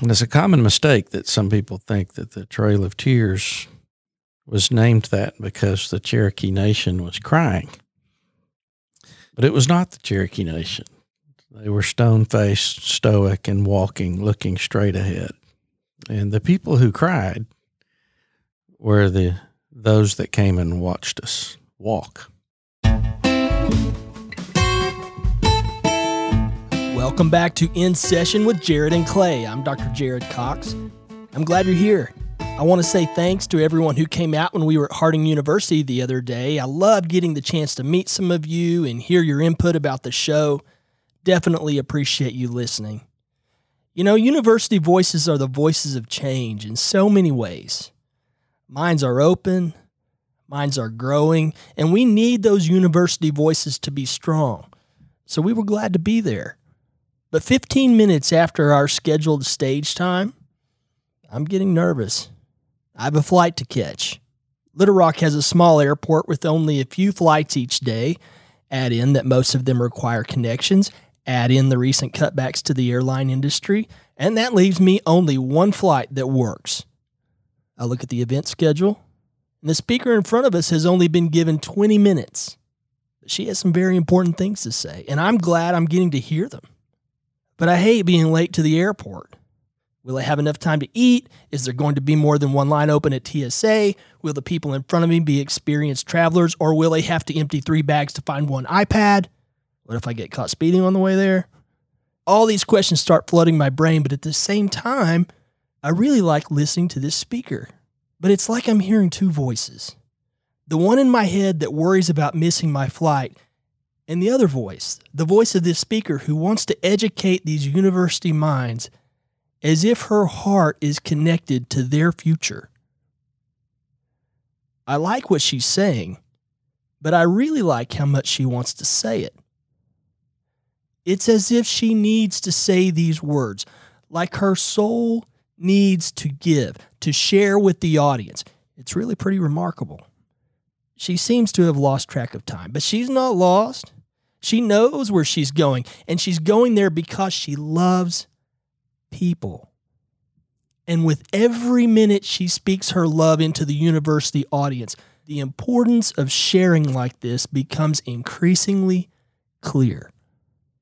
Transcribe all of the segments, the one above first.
And it's a common mistake that some people think that the Trail of Tears was named that because the Cherokee Nation was crying. But it was not the Cherokee Nation. They were stone faced, stoic, and walking, looking straight ahead. And the people who cried were the those that came and watched us walk. Welcome back to In Session with Jared and Clay. I'm Dr. Jared Cox. I'm glad you're here. I want to say thanks to everyone who came out when we were at Harding University the other day. I loved getting the chance to meet some of you and hear your input about the show. Definitely appreciate you listening. You know, university voices are the voices of change in so many ways. Minds are open, minds are growing, and we need those university voices to be strong. So we were glad to be there. But 15 minutes after our scheduled stage time, I'm getting nervous. I have a flight to catch. Little Rock has a small airport with only a few flights each day. Add in that most of them require connections, add in the recent cutbacks to the airline industry, and that leaves me only one flight that works. I look at the event schedule, and the speaker in front of us has only been given 20 minutes. But she has some very important things to say, and I'm glad I'm getting to hear them. But I hate being late to the airport. Will I have enough time to eat? Is there going to be more than one line open at TSA? Will the people in front of me be experienced travelers, or will they have to empty three bags to find one iPad? What if I get caught speeding on the way there? All these questions start flooding my brain, but at the same time, I really like listening to this speaker. But it's like I'm hearing two voices the one in my head that worries about missing my flight, and the other voice, the voice of this speaker who wants to educate these university minds as if her heart is connected to their future. I like what she's saying, but I really like how much she wants to say it. It's as if she needs to say these words, like her soul needs to give, to share with the audience. It's really pretty remarkable. She seems to have lost track of time, but she's not lost. She knows where she's going, and she's going there because she loves people. And with every minute she speaks her love into the university audience, the importance of sharing like this becomes increasingly clear.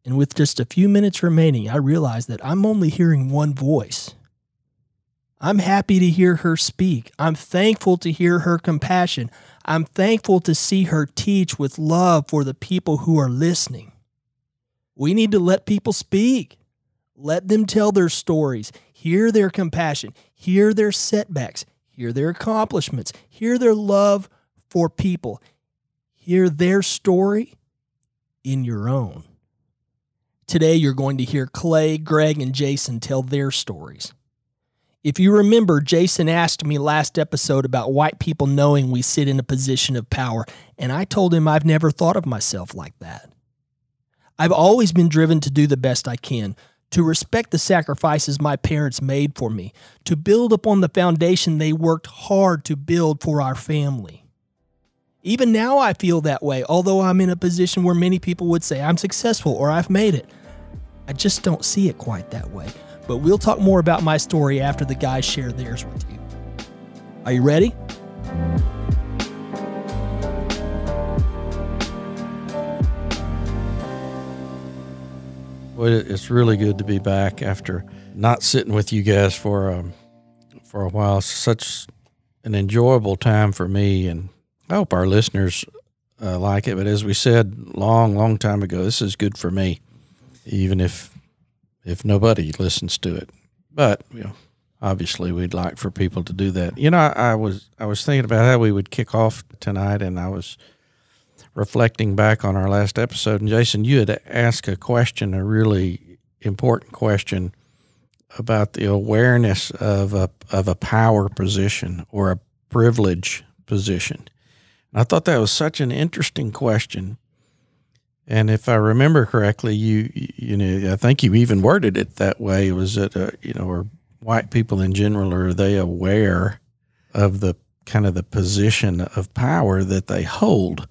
And with just a few minutes remaining, I realize that I'm only hearing one voice. I'm happy to hear her speak. I'm thankful to hear her compassion. I'm thankful to see her teach with love for the people who are listening. We need to let people speak. Let them tell their stories, hear their compassion, hear their setbacks, hear their accomplishments, hear their love for people, hear their story in your own. Today, you're going to hear Clay, Greg, and Jason tell their stories. If you remember, Jason asked me last episode about white people knowing we sit in a position of power, and I told him I've never thought of myself like that. I've always been driven to do the best I can, to respect the sacrifices my parents made for me, to build upon the foundation they worked hard to build for our family. Even now, I feel that way, although I'm in a position where many people would say I'm successful or I've made it. I just don't see it quite that way. But we'll talk more about my story after the guys share theirs with you. Are you ready? Well, it's really good to be back after not sitting with you guys for um, for a while. Such an enjoyable time for me, and I hope our listeners uh, like it. But as we said long, long time ago, this is good for me, even if if nobody listens to it. But you know, obviously, we'd like for people to do that. You know, I, I was I was thinking about how we would kick off tonight, and I was reflecting back on our last episode. And Jason, you had asked a question, a really important question about the awareness of a of a power position or a privilege position. And I thought that was such an interesting question and if I remember correctly, you you know I think you even worded it that way. Was it uh, you know are white people in general are they aware of the kind of the position of power that they hold?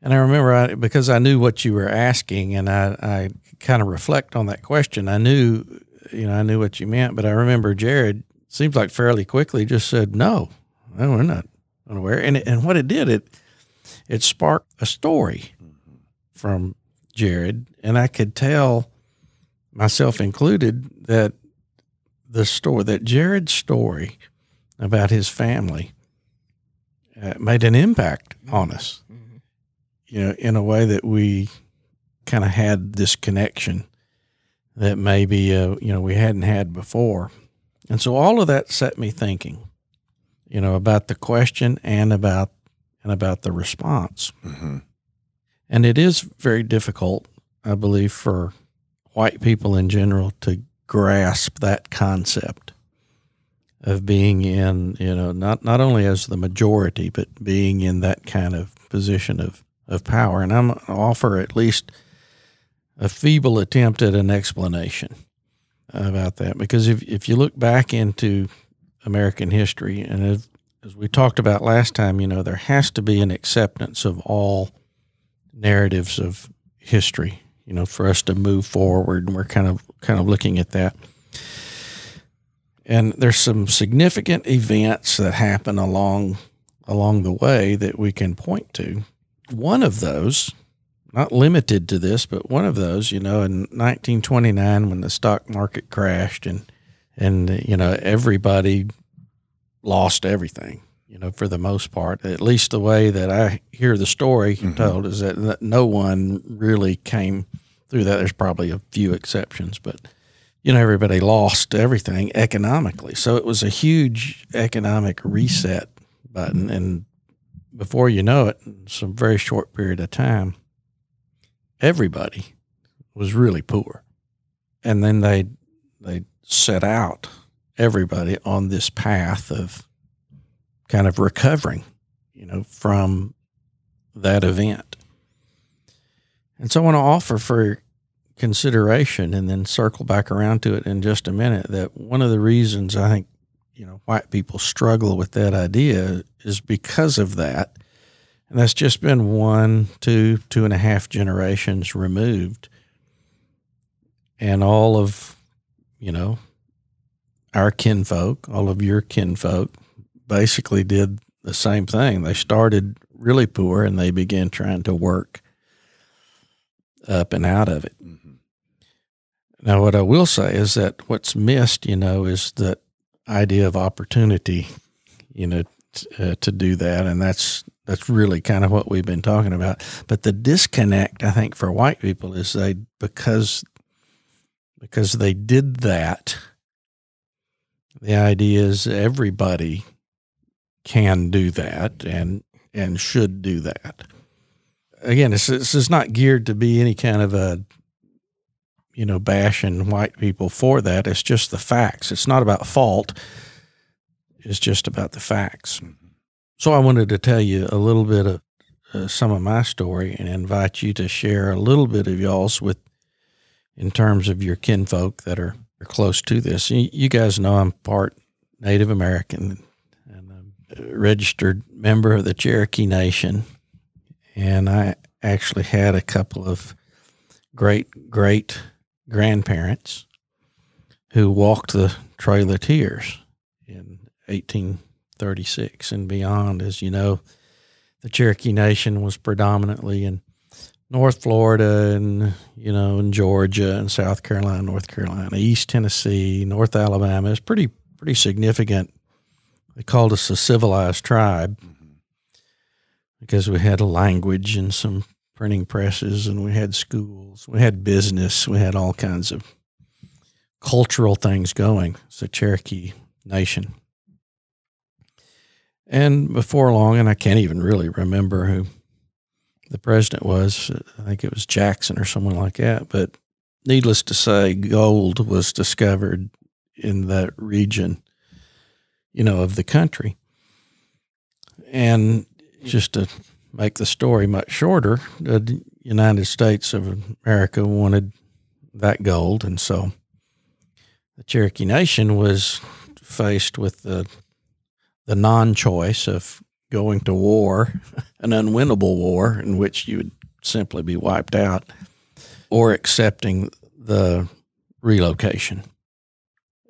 And I remember I, because I knew what you were asking, and I, I kind of reflect on that question. I knew you know, I knew what you meant, but I remember Jared seems like fairly quickly just said, no, no we're not unaware. And, it, and what it did, it, it sparked a story from Jared. And I could tell myself included that the story, that Jared's story about his family uh, made an impact on us, Mhm. you know, in a way that we kind of had this connection that maybe, uh, you know, we hadn't had before. And so all of that set me thinking, you know, about the question and about, and about the response. hmm And it is very difficult, I believe, for white people in general to grasp that concept of being in, you know, not, not only as the majority, but being in that kind of position of, of power. And I'm offer at least a feeble attempt at an explanation about that. Because if, if you look back into American history, and as, as we talked about last time, you know, there has to be an acceptance of all narratives of history, you know, for us to move forward. And we're kind of kind of looking at that. And there's some significant events that happen along along the way that we can point to. One of those, not limited to this, but one of those, you know, in 1929 when the stock market crashed and and you know everybody lost everything you know, for the most part. At least the way that I hear the story Mhm. told is that, that no one really came through that. There's probably a few exceptions, but you know, everybody lost everything economically. So it was a huge economic reset button, and before you know it, in some very short period of time, everybody was really poor, and then they they set out everybody on this path of kind of recovering, you know, from that event. And so I want to offer for consideration and then circle back around to it in just a minute that one of the reasons I think, you know, white people struggle with that idea is because of that. And that's just been one, two, two and a half generations removed. And all of, you know, our kinfolk, all of your kinfolk, basically did the same thing. They started really poor and they began trying to work up and out of it. hmm Now, what I will say is that what's missed, you know, is that idea of opportunity, you know, t- uh, to do that, and that's that's really kind of what we've been talking about. But the disconnect, I think, for white people is they because because they did that. The idea is everybody can do that and and should do that. Again, this, this is not geared to be any kind of a you know, bashing white people for that. It's just the facts. It's not about fault. It's just about the facts. So I wanted to tell you a little bit of uh, some of my story and invite you to share a little bit of y'all's with, in terms of your kinfolk that are, are close to this. You, you guys know I'm part Native American and I'm a registered member of the Cherokee Nation. And I actually had a couple of great, great grandparents who walked the Trail of Tears in 1836 and beyond. As you know, the Cherokee Nation was predominantly in North Florida and, you know, in Georgia and South Carolina, North Carolina, East Tennessee, North Alabama. It's pretty, pretty significant. They called us a civilized tribe hmm because we had a language and some printing presses and we had schools, we had business, we had all kinds of cultural things going. It's a Cherokee nation. And before long, and I can't even really remember who the president was, I think it was Jackson or someone like that, but needless to say, gold was discovered in that region, you know, of the country. And just to make the story much shorter, the United States of America wanted that gold, and so the Cherokee Nation was faced with the the non-choice of going to war, an unwinnable war in which you would simply be wiped out, or accepting the relocation.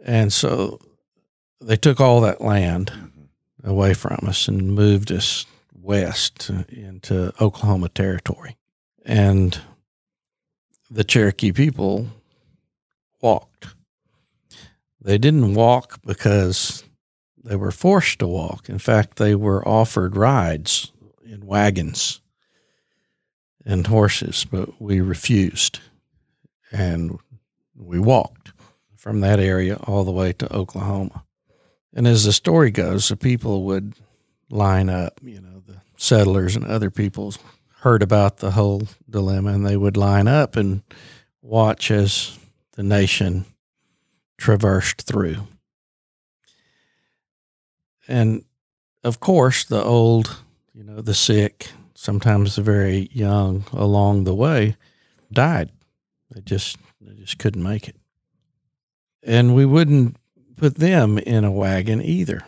And so they took all that land mm-hmm. away from us and moved us west into Oklahoma Territory. And the Cherokee people walked. They didn't walk because they were forced to walk. In fact, they were offered rides in wagons and horses, but we refused. And we walked from that area all the way to Oklahoma. And as the story goes, the people would line up, you know, the settlers and other people heard about the whole dilemma and they would line up and watch as the nation traversed through. And of course, the old, you know, the sick, sometimes the very young along the way died. They just they just couldn't make it. And we wouldn't put them in a wagon either.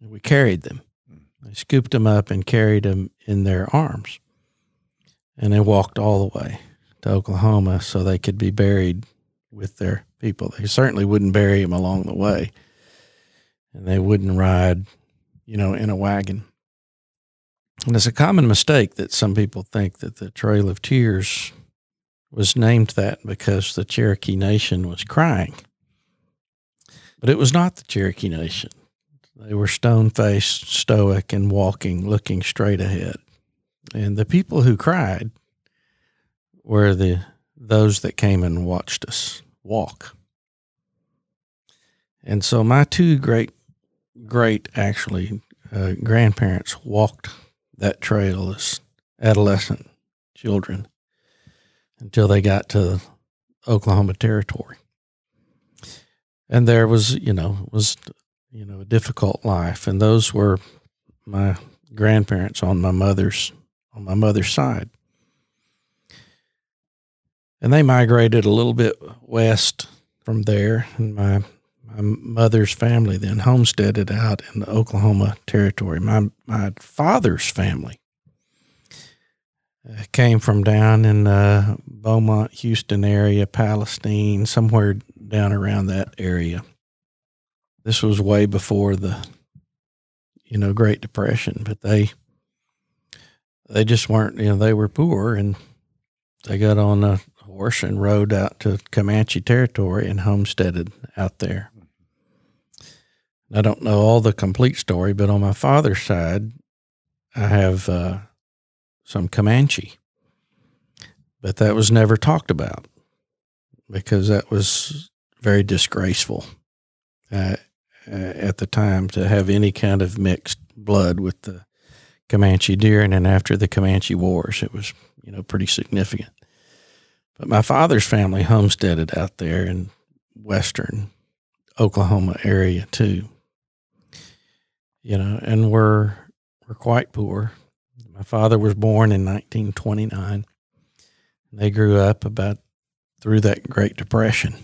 We carried them. Hmm. I scooped them up and carried them in their arms. And they walked all the way to Oklahoma so they could be buried with their people. They certainly wouldn't bury them along the way. And they wouldn't ride, you know, in a wagon. And it's a common mistake that some people think that the Trail of Tears was named that because the Cherokee Nation was crying. But it was not the Cherokee Nation. They were stone faced, stoic, and walking, looking straight ahead. And the people who cried were the those that came and watched us walk. And so my two great, great actually uh, grandparents walked that trail as adolescent children until they got to Oklahoma Territory. And there was, you know, was you know, a difficult life, and those were my grandparents on my mother's on my mother's side. And they migrated a little bit west from there, and my my mother's family then homesteaded out in the Oklahoma Territory. My my father's family uh, came from down in the Beaumont, Houston area, Palestine, somewhere down around that area. This was way before the, you know, Great Depression, but they, they just weren't, you know, they were poor and they got on a horse and rode out to Comanche territory and homesteaded out there. I don't know all the complete story, but on my father's side, I have uh, some Comanche, but that was never talked about because that was very disgraceful. Uh, uh, at the time to have any kind of mixed blood with the Comanche deer. And then after the Comanche Wars, it was, you know, pretty significant. But my father's family homesteaded out there in western Oklahoma area too. You know, and we're we're quite poor. My father was born in 1929. They grew up about through that Great Depression,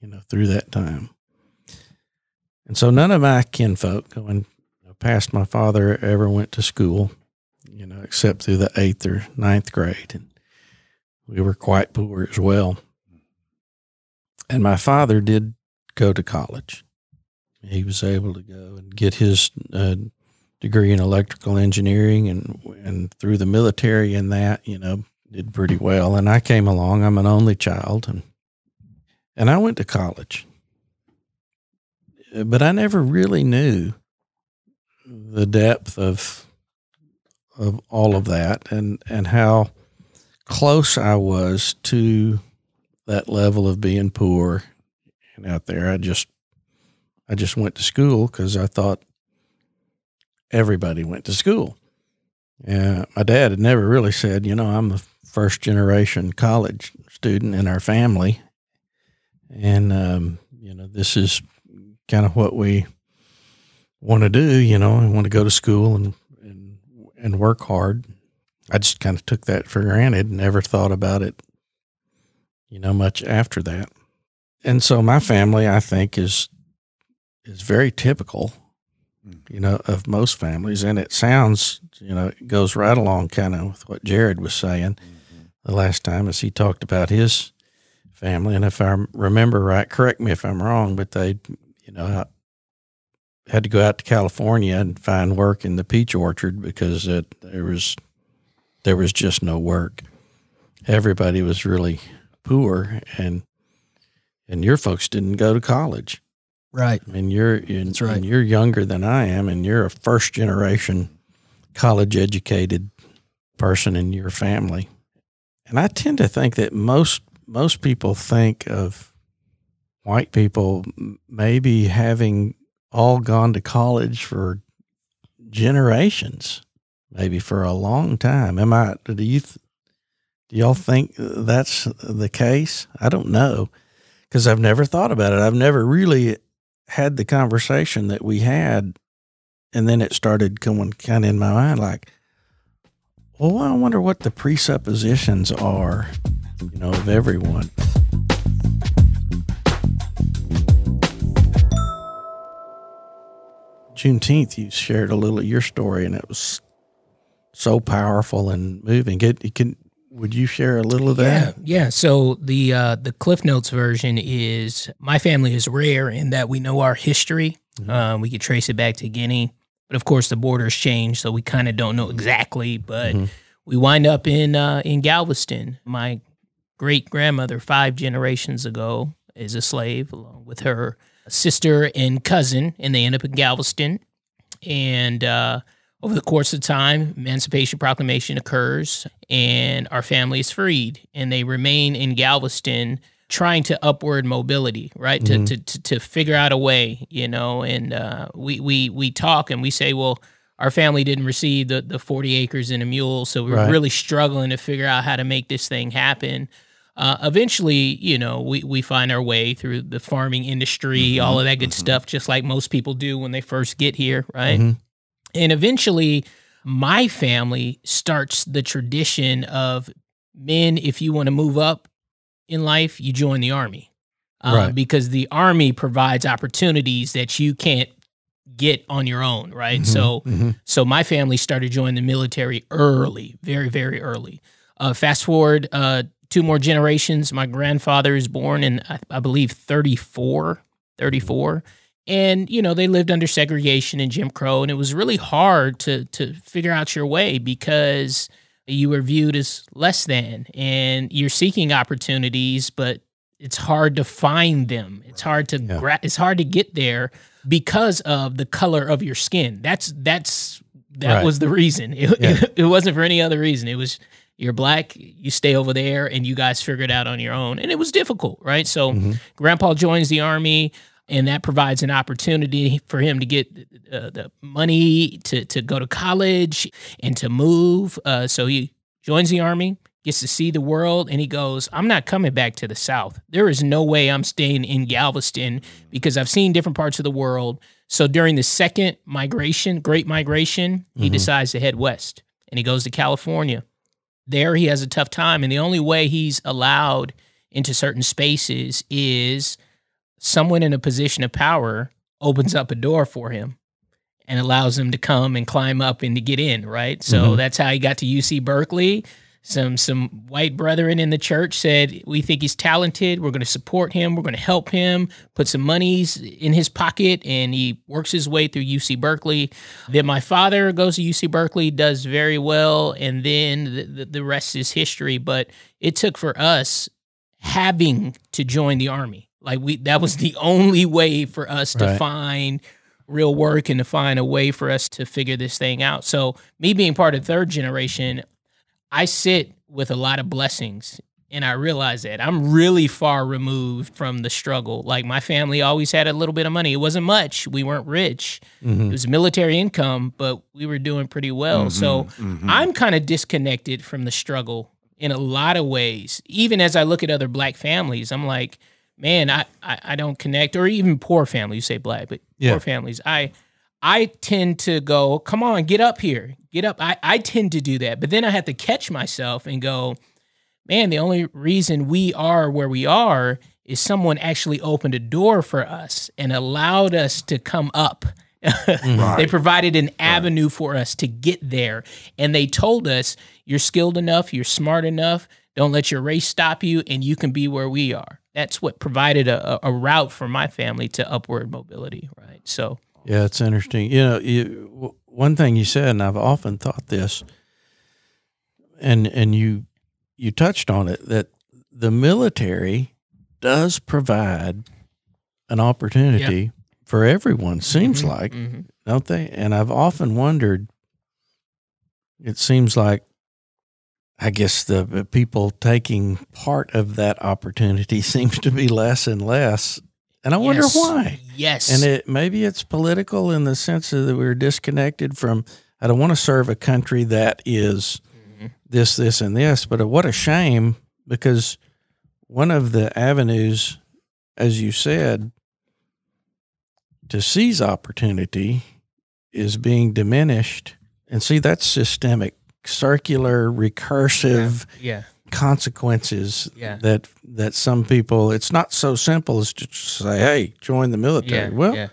you know, through that time. And so none of my kinfolk going past my father ever went to school, you know, except through the eighth or ninth grade. And we were quite poor as well. And my father did go to college. He was able to go and get his uh, degree in electrical engineering and and through the military and that, you know, did pretty well. And I came along. I'm an only child and and I went to college uh, but I never really knew the depth of of all of that and and how close I was to that level of being poor and out there. I just I just went to school because I thought everybody went to school. Yeah, my dad had never really said, you know, I'm the first generation college student in our family, and um, you know, this is kind of what we want to do. You know, I want to go to school and and and work hard. I just kind of took that for granted, never thought about it, you know, much after that. And so my family, I think, is is very typical, hmm. you know, of most families. And it sounds, you know, it goes right along kind of with what Jared was saying mm-hmm. the last time as he talked about his family, and if I remember right, correct me if I'm wrong, but they, you know, had to go out to California and find work in the peach orchard because it, there was there was just no work. Everybody was really poor, and and your folks didn't go to college. Right. I mean, you're you're, That's right. and you're younger than I am, and you're a first generation college educated person in your family. And I tend to think that most most people think of white people maybe having all gone to college for generations, maybe for a long time. Am I? Do you? Do y'all think that's the case? I don't know because I've never thought about it. I've never really had the conversation that we had, and then it started coming kind of in my mind like, well, I wonder what the presuppositions are, you know, of everyone. Juneteenth, you shared a little of your story, and it was so powerful and moving. Get, can would you share a little of that? Yeah, yeah. So the uh, the Cliff Notes version is my family is rare in that we know our history. Mhm. Um, we could trace it back to Guinea, but of course the borders changed, so we kind of don't know exactly. But Mhm. we wind up in uh, in Galveston. My great grandmother, five generations ago, is a slave along with her sister and cousin, and they end up in Galveston. And uh, over the course of time, Emancipation Proclamation occurs, and our family is freed, and they remain in Galveston, trying to upward mobility, right? Mhm. To, to to to figure out a way, you know. And uh, we we we talk and we say, well, our family didn't receive the the forty acres and a mule, so we we're Right. really struggling to figure out how to make this thing happen. Uh, eventually, you know, we, we find our way through the farming industry, all of that good stuff, just like most people do when they first get here, right? Mhm. And eventually, my family starts the tradition of men, if you want to move up in life, you join the army. Uh, Right. Because the army provides opportunities that you can't get on your own, right? So, Mhm. so my family started joining the military early, very, very early. Uh, fast forward uh, two more generations. My grandfather is born in, I, I believe, 34, 34. And, you know, they lived under segregation and Jim Crow. And it was really hard to, to figure out your way because you were viewed as less than and you're seeking opportunities, but it's hard to find them. It's hard to Yeah. gra- it's hard to get there because of the color of your skin. That's that's that Right. was the reason. It, Yeah. it, it wasn't for any other reason. It was you're black, you stay over there, and you guys figure it out on your own. And it was difficult, right? So Mhm. Grandpa joins the army, and that provides an opportunity for him to get uh, the money to to go to college and to move. Uh, so he joins the army, gets to see the world, and he goes, "I'm not coming back to the South. There is no way I'm staying in Galveston because I've seen different parts of the world." So during the second migration, Great Migration, he Mhm. decides to head west, and he goes to California. There, he has a tough time, and the only way he's allowed into certain spaces is someone in a position of power opens up a door for him and allows him to come and climb up and to get in, right? So Mhm. that's how he got to UC Berkeley. Some some white brethren in the church said, "We think he's talented. We're going to support him. We're going to help him. Put some monies in his pocket." And he works his way through UC Berkeley. Then my father goes to UC Berkeley, does very well, and then the, the, the rest is history. But it took for us having to join the army. Like we that was the only way for us to find real work and to find a way for us to figure this thing out. So me being part of third generation, I sit with a lot of blessings and I realize that I'm really far removed from the struggle. Like my family always had a little bit of money. It wasn't much. We weren't rich. Mhm. It was military income, but we were doing pretty well. So I'm kind of disconnected from the struggle in a lot of ways. Even as I look at other black families, I'm like, man, I, I, I don't connect, or even poor families, you say black, but Yeah. poor families. I I tend to go, come on, get up here. Get up. I, I tend to do that. But then I have to catch myself and go, man, the only reason we are where we are is someone actually opened a door for us and allowed us to come up. They provided an avenue for us to get there. And they told us, you're skilled enough, you're smart enough, Don't let your race stop you, and you can be where we are. That's what provided a, a route for my family to upward mobility, right? So, yeah, it's interesting. You know, you, one thing you said, and I've often thought this, and and you you touched on it that the military does provide an opportunity yep. for everyone. Seems mm-hmm, like, mm-hmm. don't they? And I've often wondered. It seems like, I guess the people taking part of that opportunity seems to be less and less. And I yes. wonder why. Yes. And it maybe it's political in the sense that we're disconnected from. I don't want to serve a country that is mm-hmm. this, this, and this. But what a shame because one of the avenues, as you said, to seize opportunity is being diminished. And see, that's systemic, circular, recursive yeah. yeah. Consequences yeah. that that some people. It's not so simple as to say, "Hey, join the military." well,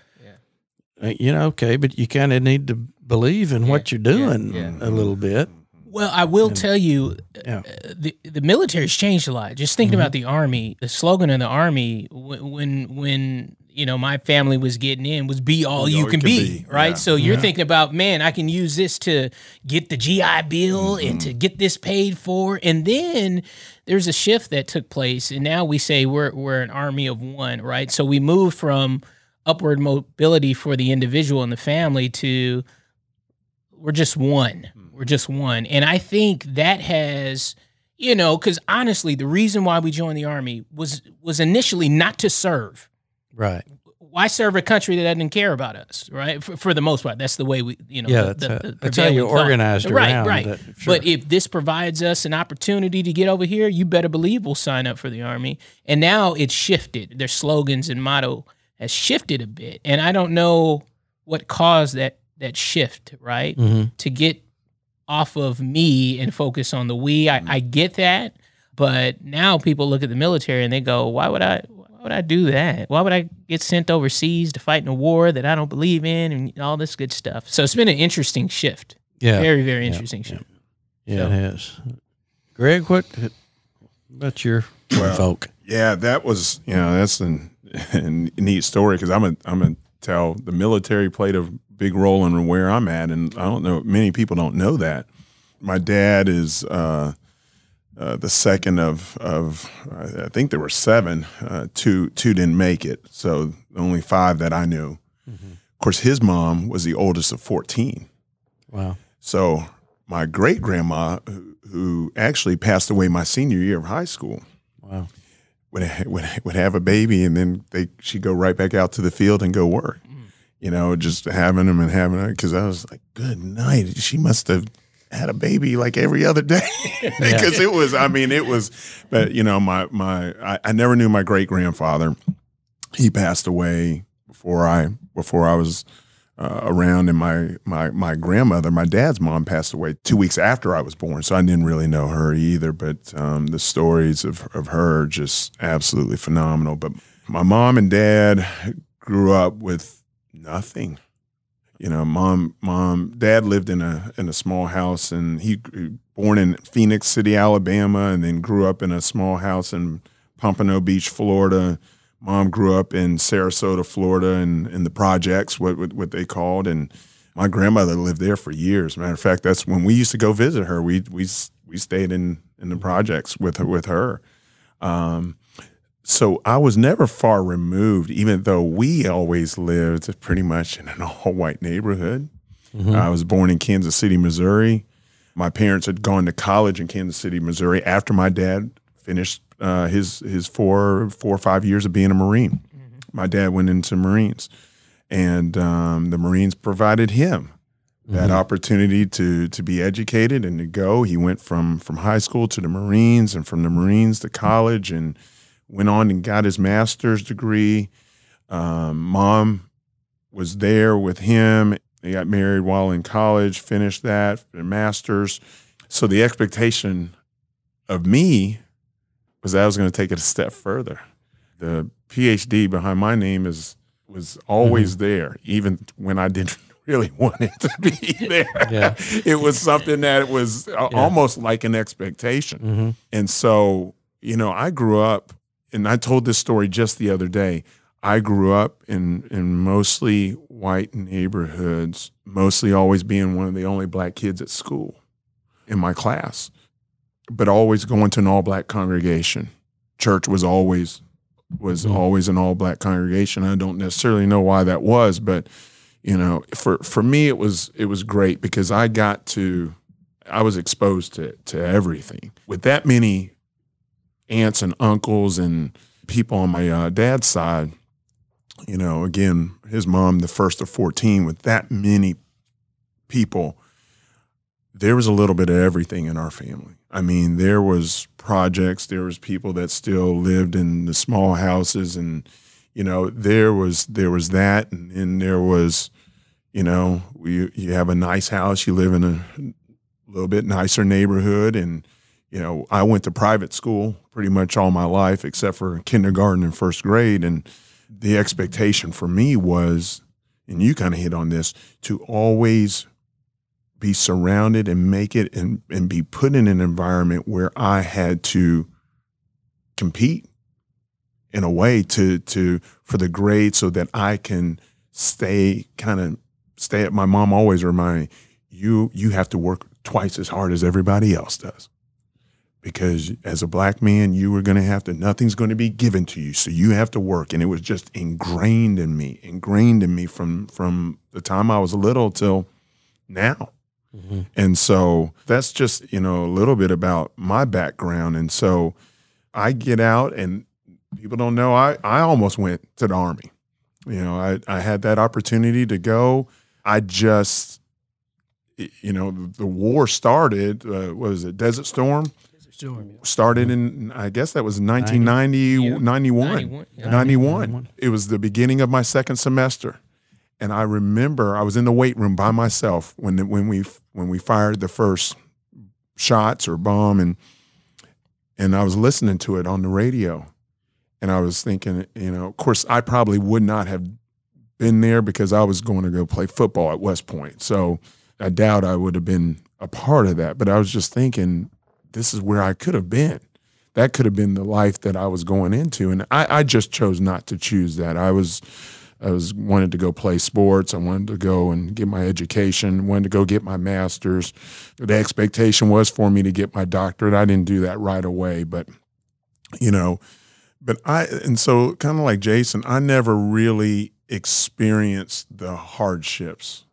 uh, you know, okay, but you kind of need to believe in what you're doing a little bit. Well, I will and, tell you, yeah. uh, the the military's changed a lot. Just thinking mm-hmm. about the army, the slogan of the army when when you know my family was getting in was "Be all, you, can, can be, be, right? Yeah. So you're yeah. thinking about, man, I can use this to get the GI Bill mm-hmm. and to get this paid for, and then there's a shift that took place, and now we say we're we're an army of one, right? So we move from upward mobility for the individual and the family to we're just one we're just one. And I think that has, you know, because honestly, the reason why we joined the army was was initially not to serve. Right. Why serve a country that doesn't care about us, right? For, for the most part, that's the way we, you know, yeah, the, that's, the, the that's how you organized right, around. Right, right. Sure. But if this provides us an opportunity to get over here, you better believe we'll sign up for the army. And now it's shifted. Their slogans and motto has shifted a bit, and I don't know what caused that that shift, right? Mm-hmm. To get off of me and focus on the we. I, I get that, but now people look at the military and they go, "Why would I? Why would I do that? Why would I get sent overseas to fight in a war that I don't believe in and all this good stuff?" So it's been an interesting shift. Yeah, very very interesting yeah. shift. Yeah, so. it has. Greg, what about your well, folk? Yeah, that was you know that's a, a neat story because I'm a I'm a tell the military played a big role in where I'm at, and I don't know many people don't know that. My dad is uh, uh, the second of of I think there were seven. Uh, two two didn't make it, so only five that I knew. Mm-hmm. Of course, his mom was the oldest of fourteen. Wow. So my great grandma, who, who actually passed away my senior year of high school. Wow would would would have a baby and then they she'd go right back out to the field and go work you know, just having them and having it because I was like, good night. She must have had a baby like every other day because it was. I mean, it was. But you know, my my I, I never knew my great grandfather. He passed away before I before I was. Uh, around and my my my grandmother, my dad's mom passed away two weeks after I was born, so I didn't really know her either. But um, the stories of of her just absolutely phenomenal. But my mom and dad grew up with nothing. You know, mom, mom, dad lived in a in a small house, and he, born in Phenix City, Alabama, and then grew up in a small house in Pompano Beach, Florida. Mom grew up in Sarasota, Florida, and in the projects, what, what what they called, and my grandmother lived there for years. Matter of fact, that's when we used to go visit her. We we we stayed in in the projects with her with her. Um, so I was never far removed, even though we always lived pretty much in an all white neighborhood. Mm-hmm. I was born in Kansas City, Missouri. My parents had gone to college in Kansas City, Missouri after my dad finished uh, his his four four or five years of being a Marine. Mm-hmm. My dad went into Marines, and um, the Marines provided him that mm-hmm. opportunity to to be educated and to go. He went from from high school to the Marines, and from the Marines to college, and went on and got his master's degree. Um, mom was there with him. They got married while in college, finished that, their master's. So the expectation of me was that I was going to take it a step further. The PhD behind my name is was always mm-hmm. there, even when I didn't really want it to be there. Yeah. it was something that was Yeah. almost like an expectation. Mm-hmm. And so, you know, I grew up, and I told this story just the other day. I grew up in in mostly white neighborhoods, mostly always being one of the only black kids at school in my class, but always going to an all black congregation. Church was always was Mhm. always an all black congregation. I don't necessarily know why that was, but you know, for for me it was it was great because I got to I was exposed to to everything. With that many aunts and uncles and people on my uh, dad's side, you know, again, his mom, the first of 14, with that many people, there was a little bit of everything in our family. I mean, there was projects, there was people that still lived in the small houses and you know, there was there was that and then there was you know, you have a nice house, you live in a little bit nicer neighborhood and you know, I went to private school pretty much all my life except for kindergarten and first grade and the expectation for me was and you kind of hit on this to always be surrounded and make it and, and be put in an environment where I had to compete in a way to to for the grade so that I can stay kind of stay at my mom always reminded me you you have to work twice as hard as everybody else does because as a black man you were going to have to nothing's going to be given to you so you have to work and it was just ingrained in me ingrained in me from from the time I was little till now Mm-hmm. and so that's just, you know, a little bit about my background. And so I get out and people don't know I, I almost went to the army. You know, I, I had that opportunity to go. I just, you know, the, the war started, uh, what was it, Desert Storm? Started in, I guess that was 1990, Yeah. 91. 91, yeah. 91. It was the beginning of my second semester. And I remember I was in the weight room by myself when the, when we when we fired the first shots or bomb and and I was listening to it on the radio. And I was thinking, you know, of course I probably would not have been there because I was going to go play football at West Point. So I doubt I would have been a part of that. But I was just thinking, this is where I could have been. That could have been the life that I was going into. And I, I just chose not to choose that. I was I was wanted to go play sports. I wanted to go and get my education. Wanted to go get my master's. The expectation was for me to get my doctorate. I didn't do that right away, but you know, but I and so kind of like Jason, I never really experienced the hardships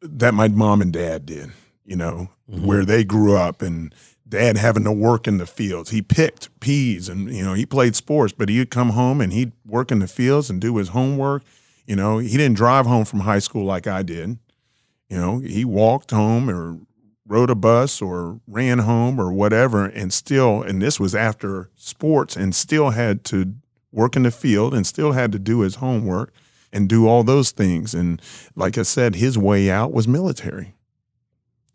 that my mom and dad did. You know, Mhm. where they grew up and dad having to work in the fields. He picked peas and you know, he played sports, but he'd come home and he'd work in the fields and do his homework. You know, he didn't drive home from high school like I did. You know, he walked home or rode a bus or ran home or whatever and still and this was after sports and still had to work in the field and still had to do his homework and do all those things and like I said his way out was military.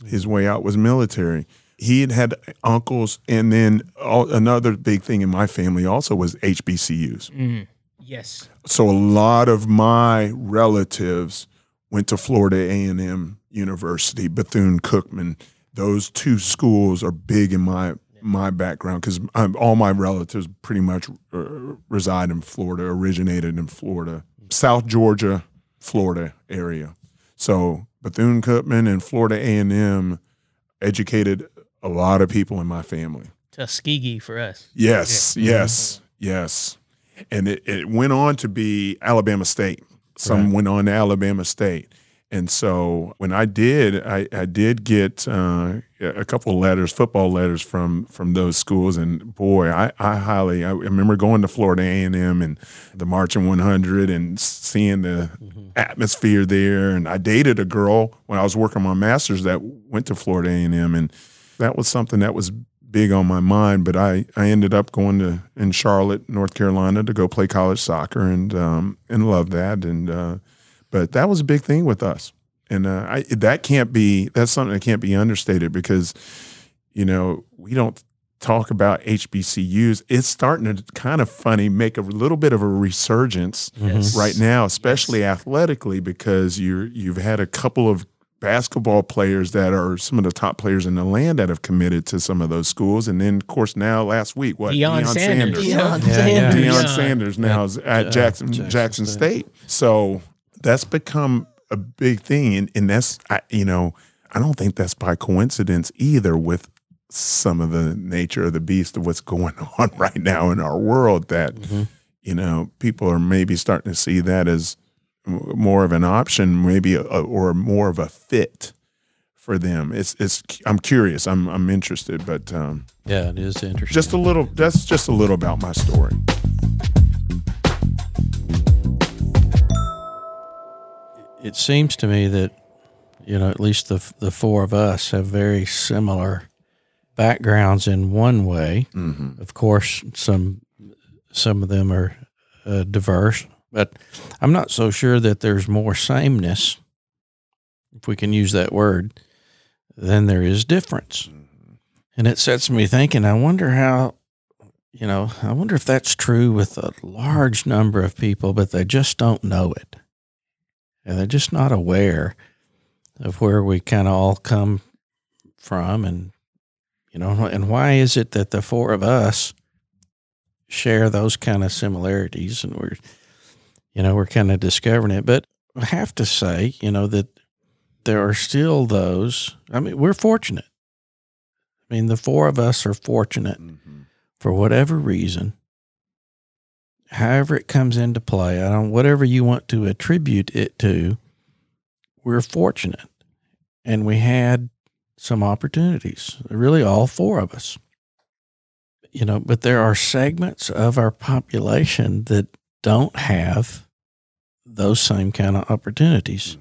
His way out was military he had had uncles, and then all, another big thing in my family also was HBCUs. Mm. Yes. So a lot of my relatives went to Florida A and M University, Bethune Cookman. Those two schools are big in my my background because all my relatives pretty much uh, reside in Florida, originated in Florida, South Georgia, Florida area. So Bethune Cookman and Florida A and M educated a lot of people in my family. Tuskegee for us. Yes, yes, yes. And it, it went on to be Alabama State. Some Right. went on to Alabama State. And so when I did, I, I did get uh, a couple of letters, football letters from from those schools. And boy, I, I highly I remember going to Florida A and M and the Marching 100 and seeing the atmosphere there. And I dated a girl when I was working my master's that went to Florida A and M, and that was something that was big on my mind. But I, I ended up going to in Charlotte, North Carolina, to go play college soccer, and um, and love that. And uh, but that was a big thing with us, and uh, I, that can't be that's something that can't be understated because you know we don't talk about HBCUs, it's starting to kind of funny make a little bit of a resurgence Yes. right now, especially athletically, because you you've had a couple of basketball players that are some of the top players in the land that have committed to some of those schools, and then of course now last week what Deion Sanders. Deion Yeah, Sanders. yeah. Deion Sanders now is at Jackson Jackson Jackson, State. State. So that's become a big thing, and, and that's I, you know I don't think that's by coincidence either with some of the nature of the beast of what's going on right now in our world. That Mhm. you know people are maybe starting to see that as m- more of an option, maybe a, or more of a fit for them. It's it's I'm curious. I'm I'm interested, but um, Yeah, it is interesting. just a little. That's just a little about my story. it seems to me that you know at least the the four of us have very similar backgrounds in one way. Mm-hmm. Of course, some some of them are uh, diverse, but I'm not so sure that there's more sameness, if we can use that word, than there is difference. Mm-hmm. And it sets me thinking. I wonder how. You know, I wonder if that's true with a large number of people, but they just don't know it and they're just not aware of where we kind of all come from and you know and why is it that the four of us share those kind of similarities and we're you know we're kind of discovering it but i have to say you know that there are still those i mean we're fortunate i mean the four of us are fortunate mm-hmm. for whatever reason, however it comes into play, I don't whatever you want to attribute it to, we're fortunate. And we had some opportunities. Really all four of us. You know, but there are segments of our population that don't have those same kind of opportunities.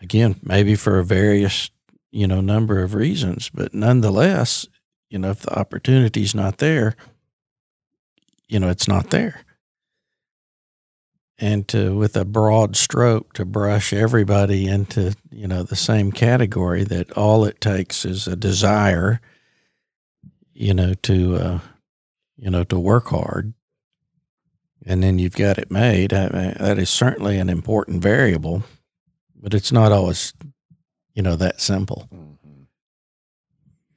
Again, maybe for a various, you know, number of reasons, but nonetheless, you know, if the opportunity's not there, you know, it's not there. And to, with a broad stroke, to brush everybody into, you know, the same category that all it takes is a desire, you know, to, uh, you know, to work hard. And then you've got it made. I mean, that is certainly an important variable, but it's not always, you know, that simple.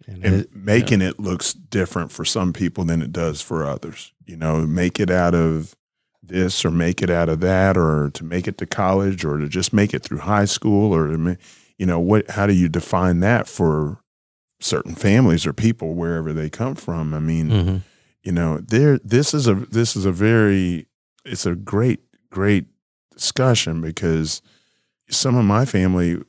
And and it- making it looks different for some people than it does for others. You know, make it out of this or make it out of that, or to make it to college, or to just make it through high school, or you know what? How do you define that for certain families or people wherever they come from? I mean, Mhm. You know, there. This is a this is a very it's a great great discussion because some of my family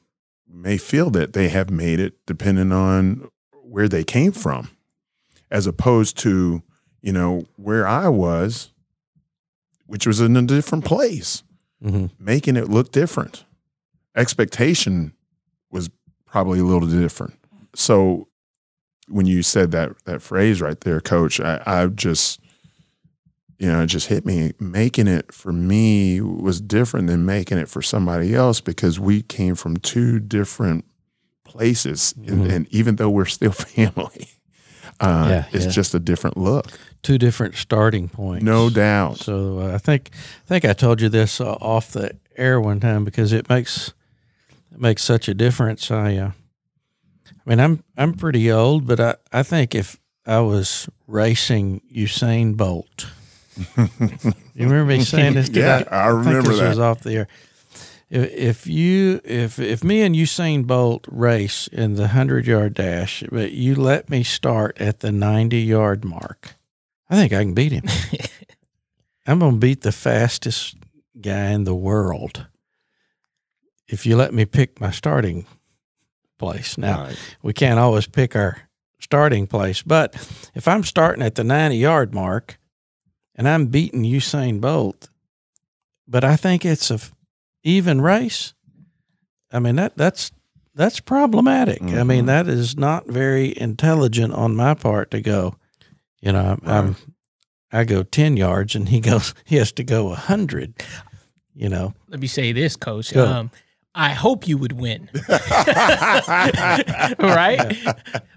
may feel that they have made it depending on where they came from, as opposed to you know where I was, which was in a different place, Mhm. making it look different. Expectation was probably a little different. So when you said that that phrase right there, Coach, I, I just you know it just hit me. Making it for me was different than making it for somebody else because we came from two different places, and, Mhm. and even though we're still family, uh, Yeah, it's yeah. just a different look, Two different starting points. no doubt. So uh, I think I think I told you this uh, off the air one time because it makes it makes such a difference. I uh, I mean I'm I'm pretty old, but I, I think if I was racing Usain Bolt, you remember me saying this? Did Yeah, I think remember this that. was off the air. If, if you if if me and Usain Bolt race in the hundred yard dash, but you let me start at the ninety yard mark, I think I can beat him. I'm gonna beat the fastest guy in the world if you let me pick my starting place. Now Right. we can't always pick our starting place, but if I'm starting at the 90 yard mark and I'm beating Usain Bolt, but I think it's a f- even race, I mean that that's that's problematic. I mean Mhm. that is not very intelligent on my part to go. You know, I'm, I'm I go 10 yards and he goes he has to go 100. You know. Let me say this, Coach. Go. Um, I hope you would win. right?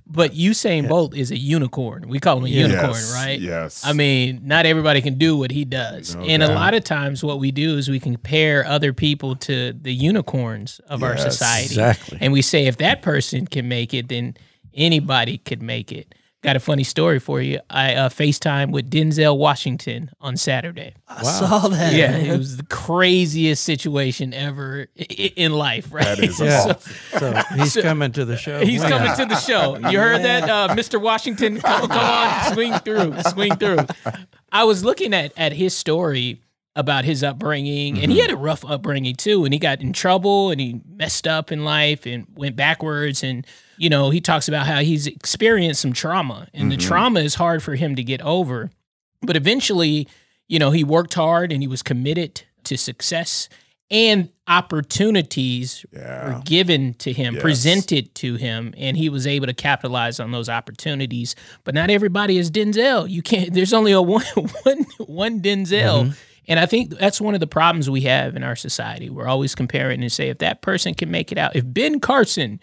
But Usain Bolt is a unicorn. We call him a unicorn, right? Yes. I mean, not everybody can do what he does. No and a lot of times what we do is we compare other people to the unicorns of our society. Exactly. And we say if that person can make it, then anybody could make it. Got a funny story for you. I uh, FaceTime with Denzel Washington on Saturday. I saw that. Yeah, it was the craziest situation ever i- i- in life, right? That is Yeah. awesome. So he's So- coming to the show. He's When? coming to the show. You heard that, uh, Mr. Washington? Come, come on, swing through, swing through. I was looking at at his story about his upbringing, and he had a rough upbringing too. And he got in trouble, and he messed up in life, and went backwards. And you know, he talks about how he's experienced some trauma, and the mm-hmm. trauma is hard for him to get over. But eventually, you know, he worked hard, and he was committed to success and opportunities Yeah. were given to him, Yes. presented to him, and he was able to capitalize on those opportunities. But not everybody is Denzel. You can't. There's only a one one one Denzel. Mm-hmm. And I think that's one of the problems we have in our society. We're always comparing and say, if that person can make it out, if Ben Carson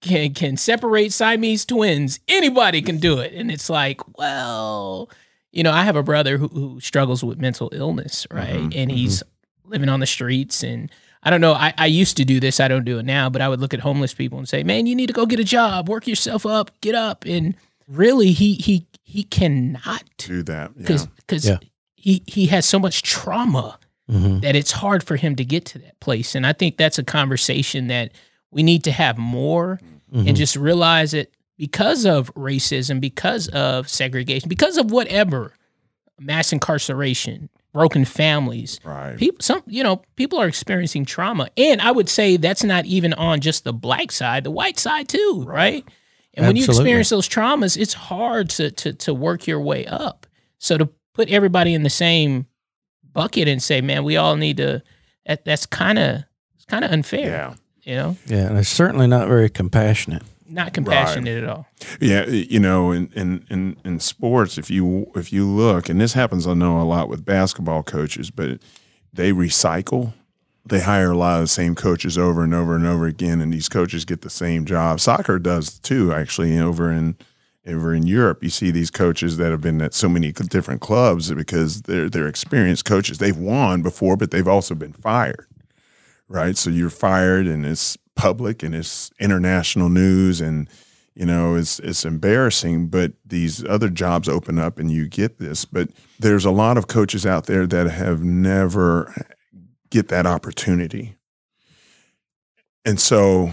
can can separate Siamese twins, anybody can do it. And it's like, well, you know, I have a brother who, who struggles with mental illness, right? And he's living on the streets and I don't know. I, I used to do this. I don't do it now, but I would look at homeless people and say, "Man, you need to go get a job, work yourself up, get up." And really, he he he cannot Do that. Yeah. because because Yeah. he he has so much trauma Mhm. that it's hard for him to get to that place. And I think that's a conversation that we need to have more Mhm. and just realize that because of racism, because of segregation, because of whatever, mass incarceration, broken families, Right. people some you know people are experiencing trauma. And i would say that's not even on just the black side the white side too right, and when you experience those traumas it's hard to, to to work your way up. So to put everybody in the same bucket and say man we all need to that, that's kind of it's kind of unfair. Yeah. You know Yeah, and it's certainly not very compassionate. not compassionate at all Yeah, you know, in, in in in sports, if you if you look, and this happens, I know a lot with basketball coaches, but they recycle. They hire a lot of the same coaches over and over and over again, and these coaches get the same job. Soccer does too, actually. Over in over in Europe, you see these coaches that have been at so many different clubs because they're they're experienced coaches. They've won before, but they've also been fired right? So you're fired, and it's public, and it's international news, and you know it's it's embarrassing. But these other jobs open up, and you get this. But there's a lot of coaches out there that have never get that opportunity, and so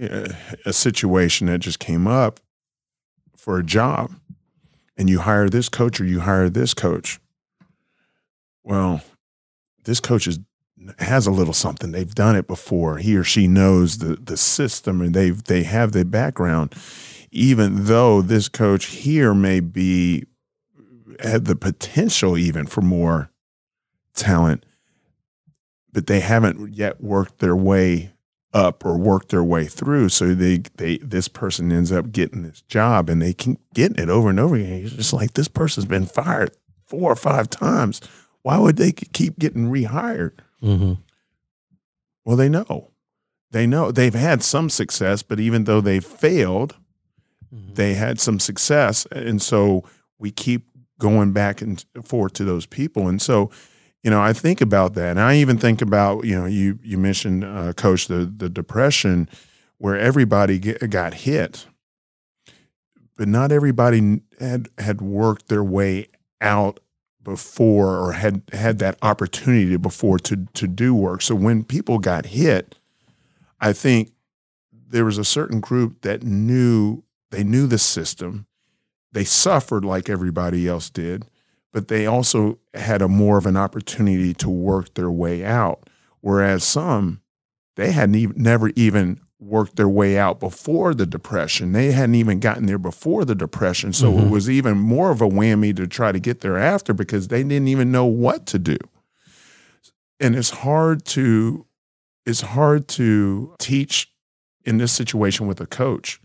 uh, a situation that just came up for a job, and you hire this coach or you hire this coach. Well, this coach is has a little something. They've done it before. He or she knows the the system and they've they have the background. Even though this coach here may be uh, had the potential even for more talent, but they haven't yet worked their way up or worked their way through. So they they this person ends up getting this job and they keep getting it over and over again. It's just like this person's been fired four or five times. Why would they keep getting rehired? Mm-hmm. Well, they know. They know they've had some success, but even though they failed, they had some success. And so we keep going back and forth to those people. And so, you know, I think about that. And I even think about, you know, you you mentioned uh, coach the the depression where everybody get, got hit. But not everybody had had worked their way out before or had had that opportunity before to to do work. So when people got hit, I think there was a certain group that knew they knew the system. They suffered like everybody else did, but they also had a more of an opportunity to work their way out. Whereas some, they even never even worked their way out before the depression. They hadn't even gotten there before the depression. So it Mhm. was even more of a whammy to try to get there after because they didn't even know what to do. And it's hard to it's hard to teach in this situation with a coach.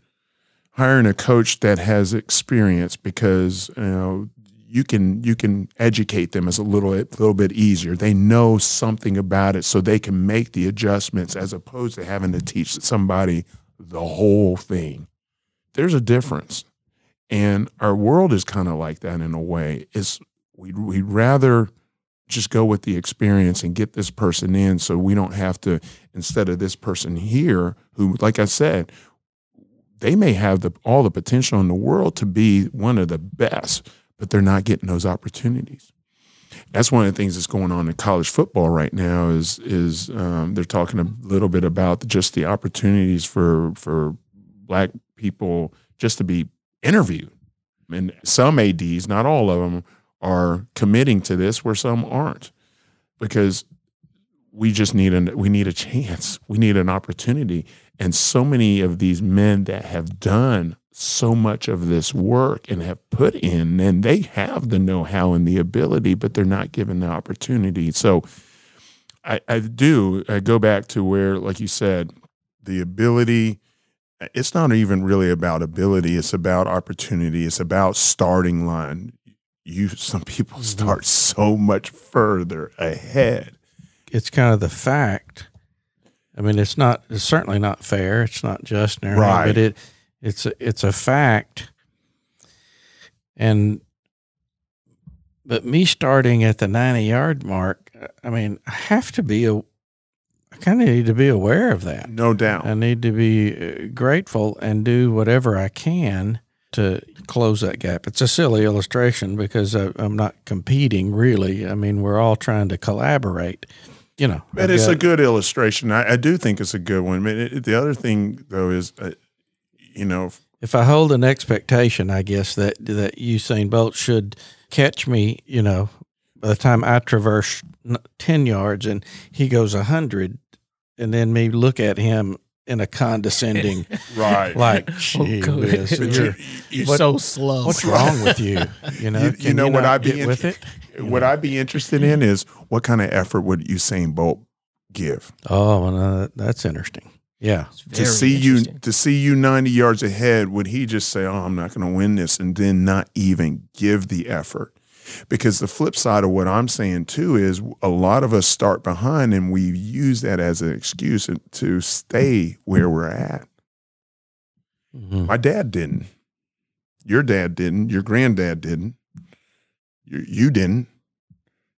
Hiring a coach that has experience because you know you can you can educate them as a little a little bit easier. They know something about it, so they can make the adjustments as opposed to having to teach somebody the whole thing. There's a difference, and our world is kind of like that in a way. It's we we'd rather just go with the experience and get this person in, so we don't have to instead of this person here who, like I said, they may have the, all the potential in the world to be one of the best, but they're not getting those opportunities. That's one of the things that's going on in college football right now. Is is um, they're talking a little bit about just the opportunities for for black people just to be interviewed, and some ads, not all of them, are committing to this, where some aren't, because we just need a we need a chance, we need an opportunity, and so many of these men that have done so much of this work and have put in, and they have the know how and the ability, but they're not given the opportunity. So I, I do, I go back to where, like you said, the ability, it's not even really about ability, it's about opportunity, it's about starting line. You, some people Mm-hmm. start so much further ahead. It's kind of the fact. I mean, it's not. It's certainly not fair. It's not just, Right. But it, it's a, it's a fact. And, but me starting at the ninety yard mark, I mean, I have to be a. I kind of need to be aware of that. No doubt. I need to be uh, grateful and do whatever I can to close that gap. It's a silly illustration because I, I'm not competing really. I mean, we're all trying to collaborate. You know, But I've it's a got- good illustration. I, I do think it's a good one. But it, the other thing, though, is, uh, you know, if I hold an expectation, I guess that that Usain Bolt should catch me. You know, by the time I traverse ten yards and he goes a hundred, and then me look at him in a condescending, right. like, Oh, gee God. whiz, you're- You're What- so slow. What's wrong with you? You know, You- you Can know what I'd be get with it. what I'd be interested in is what kind of effort would Usain Bolt give Oh, well, no, that- that's interesting. Yeah, to see you to see you 90 yards ahead would he just say oh i'm not going to win this and then not even give the effort. Because the flip side of what i'm saying too is a lot of us start behind and we use that as an excuse to stay where we're at. Mhm. my dad didn't. Your dad didn't. Your granddad didn't. You, you didn't.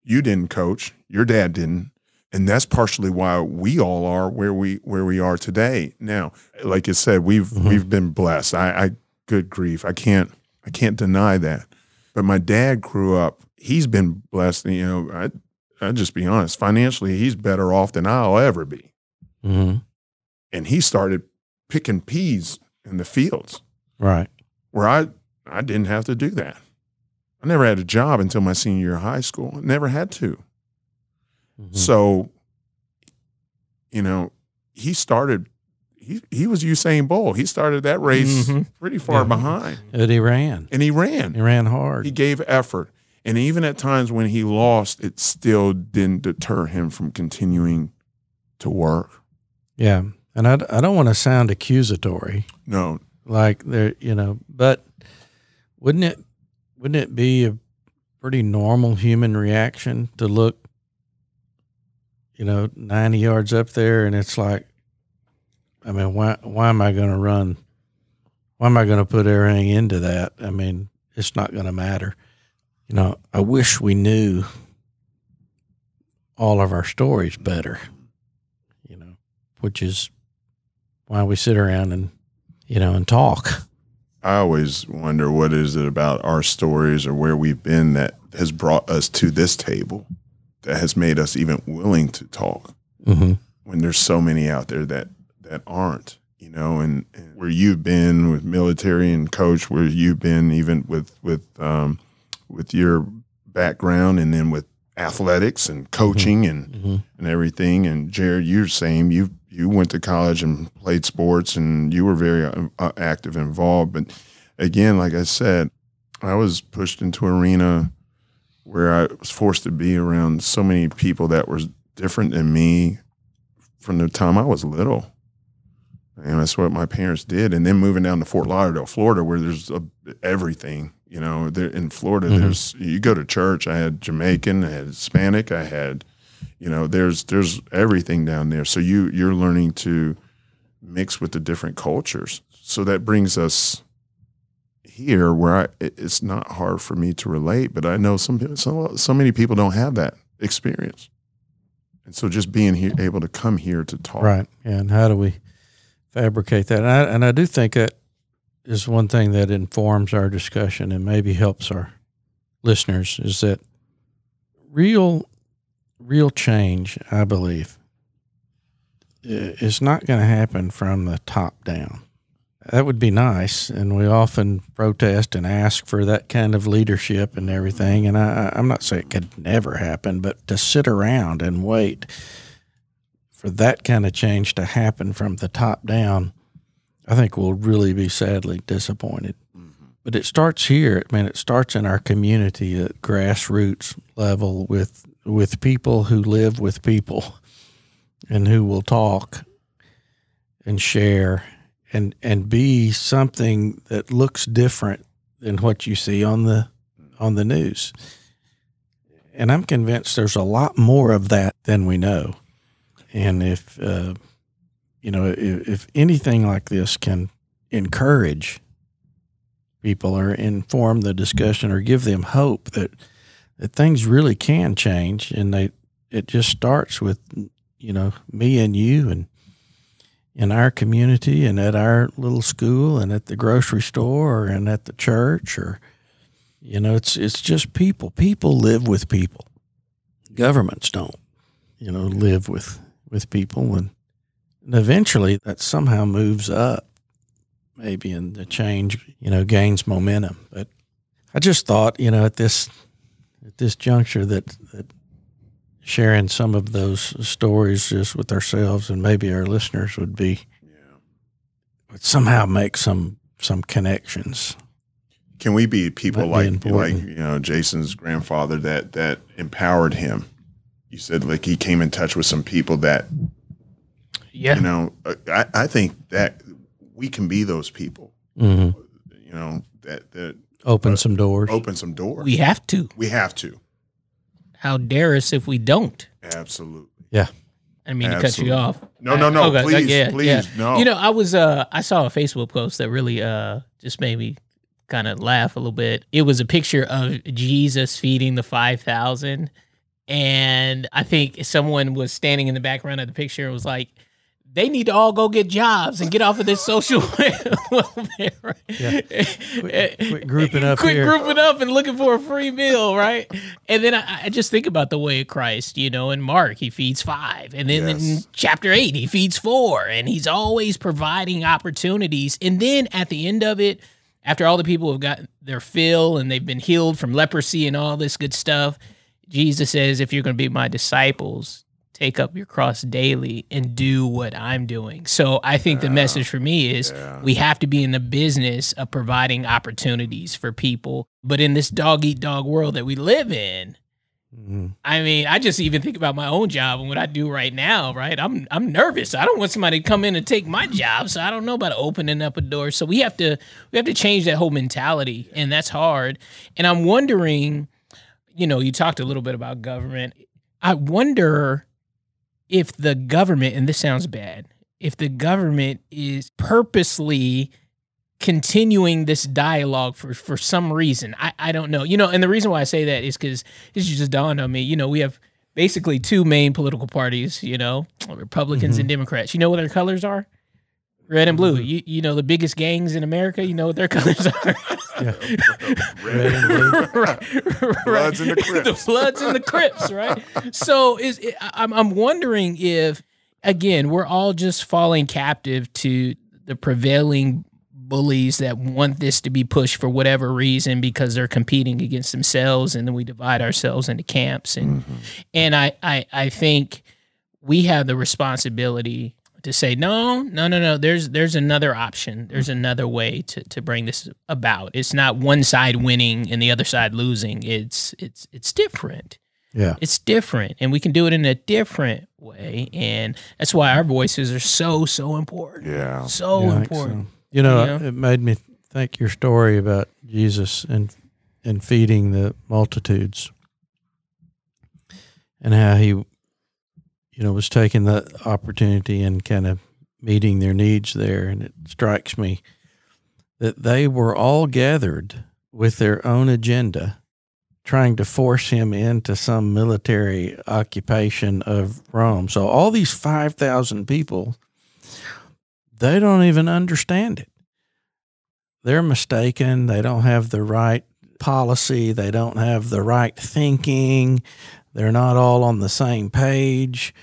You didn't coach. Your dad didn't and that's partially why we all are where we where we are today now like I said we've Mhm. we've been blessed I, I good grief i can't i can't deny that but my dad grew up he's been blessed you know i i just be honest financially he's better off than i'll ever be Mhm. and he started picking peas in the fields right. where I I didn't have to do that. I never had a job until my senior year of high school. I never had to. Mhm. So, you know, he started. He he was Usain Bolt. He started that race Mhm. pretty far Yeah. behind, But he ran. and he ran. He ran hard. He gave effort, and even at times when he lost, it still didn't deter him from continuing to work. yeah, and I, I don't want to sound accusatory, No, like there, you know, but wouldn't it wouldn't it be a pretty normal human reaction to look, you know, ninety yards up there, and it's like, I mean, why why am I going to run? Why am I going to put everything into that? I mean, it's not going to matter. You know, I wish we knew all of our stories better. You know, which is why we sit around and you know and talk. I always wonder what is it about our stories or where we've been that has brought us to this table that has made us even willing to talk Mm-hmm. when there's so many out there that that aren't you know and, and where you've been with military and coach where you've been even with with um, with your background and then with athletics and coaching and Mm-hmm. and everything. And Jared, you're the same. You you went to college and played sports, and you were very uh, uh, active and involved. But again, like I said, I was pushed into arena where I was forced to be around so many people that were different than me from the time I was little. And that's what my parents did. And then moving down to Fort Lauderdale, Florida, where there's a, everything You know, there in Florida, Mhm. there's you go to church. I had Jamaican, I had Hispanic, I had, you know, there's there's everything down there. So you you're learning to mix with the different cultures. So that brings us here, where I it's not hard for me to relate, but I know some so so many people don't have that experience, and so just being here, able to come here to talk, Right. And how do we fabricate that? And I, and I do think that is one thing that informs our discussion and maybe helps our listeners is that real, real change, I believe, is not going to happen from the top down. That would be nice, and we often protest and ask for that kind of leadership and everything. And I, I'm not saying it could never happen, but to sit around and wait for that kind of change to happen from the top down, I think we'll really be sadly disappointed. Mm-hmm. But it starts here. I mean, it starts in our community at grassroots level with with people who live with people and who will talk and share and and be something that looks different than what you see on the on the news. And I'm convinced there's a lot more of that than we know. And if uh, you know, if, if anything like this can encourage people or inform the discussion or give them hope that that things really can change, and they it just starts with you know me and you and in our community and at our little school and at the grocery store and at the church or you know it's it's just people. People live with people. Governments don't you know live with with people. And, and eventually that somehow moves up maybe and the change you know gains momentum. But i just thought you know at this at this juncture that that sharing some of those stories just with ourselves and maybe our listeners would be would somehow make some some connections Can we be people Might be like like you know Jason's grandfather that that empowered him? You said like he came in touch with some people that Yeah. you know. uh, I I think that we can be those people. hmm You know that that open some doors open some doors. We have to. we have to How dare us if we don't? absolutely. Yeah. I didn't mean to cut you off. No, no, no. Okay, please, yeah, please, yeah. no. You know, I was uh I saw a Facebook post that really uh just made me kind of laugh a little bit. It was a picture of Jesus feeding the 5000 and I think someone was standing in the background of the picture and was like they need to all go get jobs and get off of this social welfare. Right? Yeah. Quit- quit grouping up Quit here. grouping up and looking for a free meal, right? And then I, I just think about the way of Christ, you know, in Mark, he feeds five. And then in chapter eight, he feeds four. And he's always providing opportunities. And then at the end of it, after all the people have got their fill and they've been healed from leprosy and all this good stuff, Jesus says, if you're going to be my disciples, take up your cross daily and do what I'm doing. So I think the message for me is Yeah. we have to be in the business of providing opportunities for people. But in this dog eat dog world that we live in, Mhm. I mean, I just even think about my own job and what I do right now, right? I'm I'm nervous. I don't want somebody to come in and take my job, so I don't know about opening up a door. So we have to we have to change that whole mentality, and that's hard. And I'm wondering, you know, you talked a little bit about government. I wonder if the government, and this sounds bad, if the government is purposely continuing this dialogue for for some reason. I, I don't know. You know, and the reason why I say that is because this just dawned on me. You know, we have basically two main political parties, you know, Republicans and mm-hmm. Democrats. You know what their colors are? Red and blue. Mm-hmm. You you know the biggest gangs in America, you know what their colors are. Yeah. Red and blue. right, Bloods and the Crips. the Bloods and the Crips, right? So is it, I'm I'm wondering if again we're all just falling captive to the prevailing bullies that want this to be pushed for whatever reason because they're competing against themselves, and then we divide ourselves into camps and mm-hmm. and I I I think we have the responsibility to say no no no no there's there's another option there's another way to, to bring this about it's not one side winning and the other side losing it's it's it's different Yeah. it's different and we can do it in a different way and that's why our voices are so so important Yeah. so Yeah, important so. You know, You know? it made me think your story about Jesus and and feeding the multitudes and how he you know was taking the opportunity and kind of meeting their needs there and it strikes me that they were all gathered with their own agenda trying to force him into some military occupation of Rome. So all these 5,000 people they don't even understand it. They're mistaken. They don't have the right policy. They don't have the right thinking. They're not all on the same page.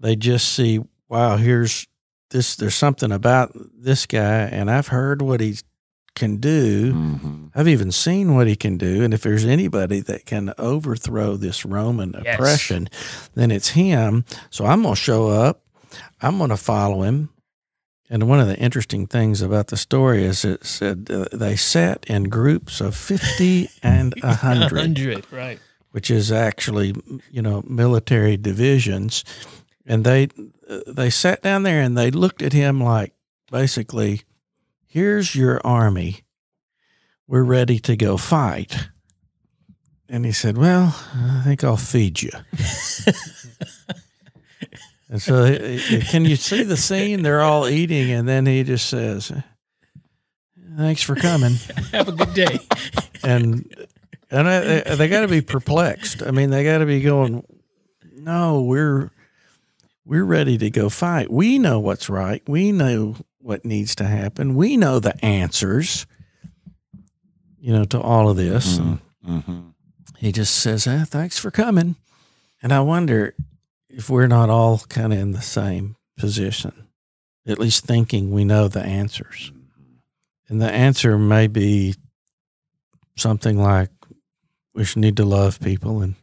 They just see, wow, here's this, there's something about this guy, and I've heard what he can do. Mm-hmm. I've even seen what he can do. And if there's anybody that can overthrow this Roman Yes. oppression, then it's him. So I'm going to show up. I'm going to follow him. And one of the interesting things about the story is it said uh, they sat in groups of 50 and 100, 100, right. Which is actually, you know, military divisions. And they they sat down there and they looked at him like basically, here's your army. We're ready to go fight. And he said, Well, I think I'll feed you. and so, can you see the scene? They're all eating, and then he just says, Thanks for coming. Have a good day. And and I, they, they got to be perplexed. I mean, they got to be going, No, we're we're ready to go fight. We know what's right. We know what needs to happen. We know the answers, you know, to all of this. And Mm-hmm. he just says, eh, "Thanks for coming." And I wonder if we're not all kind of in the same position, at least thinking we know the answers. And the answer may be something like we should need to love people and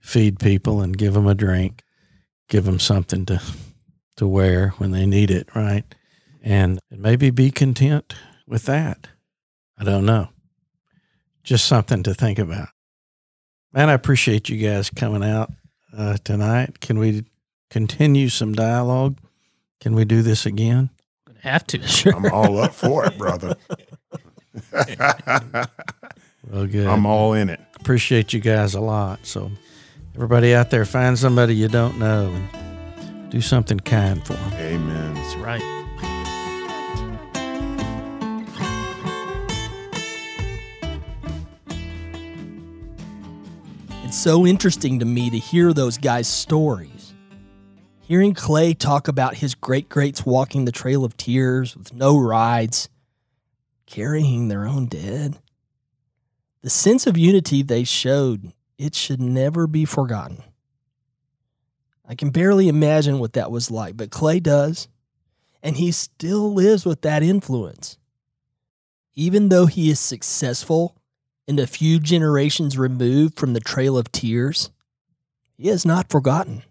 feed people and give them a drink, give them something to to wear when they need it, right? And maybe be content with that. I don't know. Just something to think about. Man, I appreciate you guys coming out uh, tonight. Can we continue some dialogue? Can we do this again? Gonna have to. Sure. I'm all up for it, brother. Well, good. I'm all in it. Appreciate you guys a lot. So, everybody out there, find somebody you don't know and do something kind for them. Amen. That's right. It's so interesting to me to hear those guys' stories. Hearing Clay talk about his great greats walking the Trail of Tears with no rides, carrying their own dead. The sense of unity they showed, it should never be forgotten. I can barely imagine what that was like, but Clay does, and he still lives with that influence. Even though he is successful and a few generations removed from the Trail of Tears, he has not forgotten.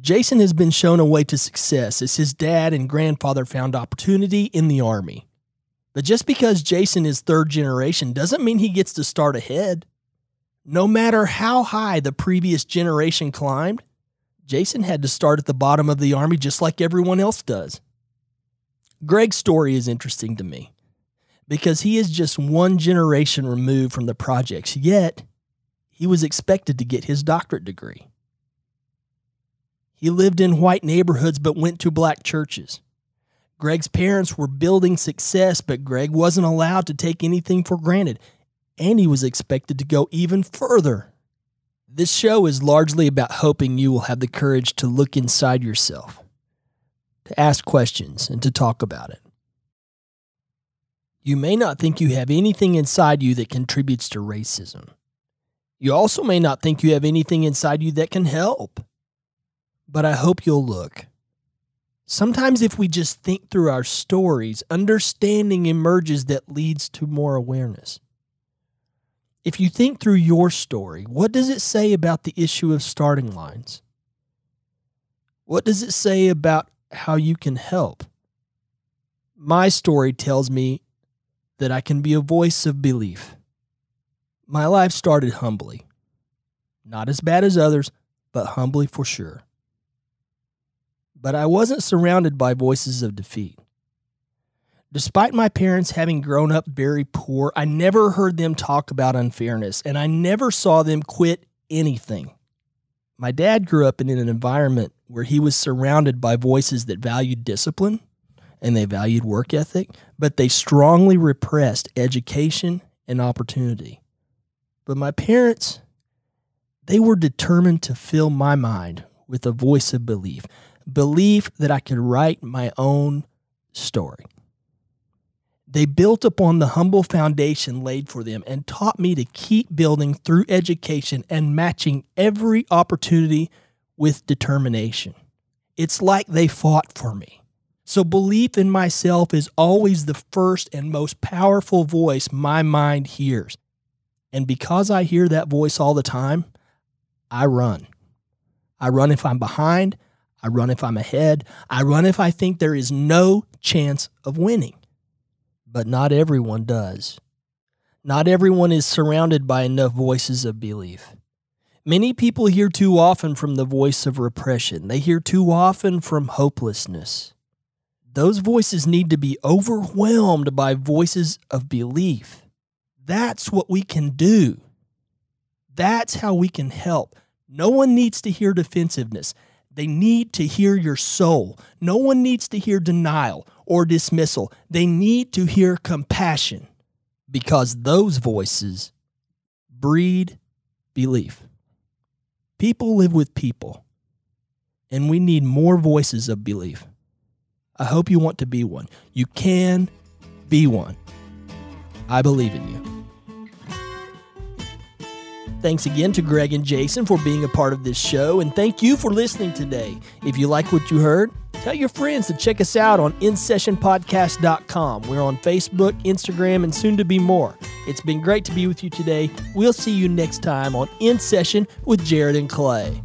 Jason has been shown a way to success as his dad and grandfather found opportunity in the Army. But just because Jason is third generation doesn't mean he gets to start ahead. No matter how high the previous generation climbed, Jason had to start at the bottom of the Army just like everyone else does. Greg's story is interesting to me because he is just one generation removed from the projects, yet he was expected to get his doctorate degree. He lived in white neighborhoods but went to black churches. Greg's parents were building success, but Greg wasn't allowed to take anything for granted, and he was expected to go even further. This show is largely about hoping you will have the courage to look inside yourself, to ask questions, and to talk about it. You may not think you have anything inside you that contributes to racism. You also may not think you have anything inside you that can help. But I hope you'll look. Sometimes, if we just think through our stories, understanding emerges that leads to more awareness. If you think through your story, what does it say about the issue of starting lines? What does it say about how you can help? My story tells me that I can be a voice of belief. My life started humbly. Not as bad as others, but humbly for sure. But I wasn't surrounded by voices of defeat. Despite my parents having grown up very poor, I never heard them talk about unfairness and I never saw them quit anything. My dad grew up in an environment where he was surrounded by voices that valued discipline and they valued work ethic, but they strongly repressed education and opportunity. But my parents, they were determined to fill my mind with a voice of belief, belief that I could write my own story. They built upon the humble foundation laid for them and taught me to keep building through education and matching every opportunity with determination. It's like they fought for me. So, belief in myself is always the first and most powerful voice my mind hears. And because I hear that voice all the time, I run. I run if I'm behind. I run if I'm ahead. I run if I think there is no chance of winning. But not everyone does. Not everyone is surrounded by enough voices of belief. Many people hear too often from the voice of repression. They hear too often from hopelessness. Those voices need to be overwhelmed by voices of belief. That's what we can do. That's how we can help. No one needs to hear defensiveness. They need to hear your soul. No one needs to hear denial or dismissal. They need to hear compassion because those voices breed belief. People live with people, and we need more voices of belief. I hope you want to be one. You can be one. I believe in you. Thanks again to Greg and Jason for being a part of this show, and thank you for listening today. If you like what you heard, tell your friends to check us out on InSessionPodcast.com. We're on Facebook, Instagram, and soon to be more. It's been great to be with you today. We'll see you next time on In Session with Jared and Clay.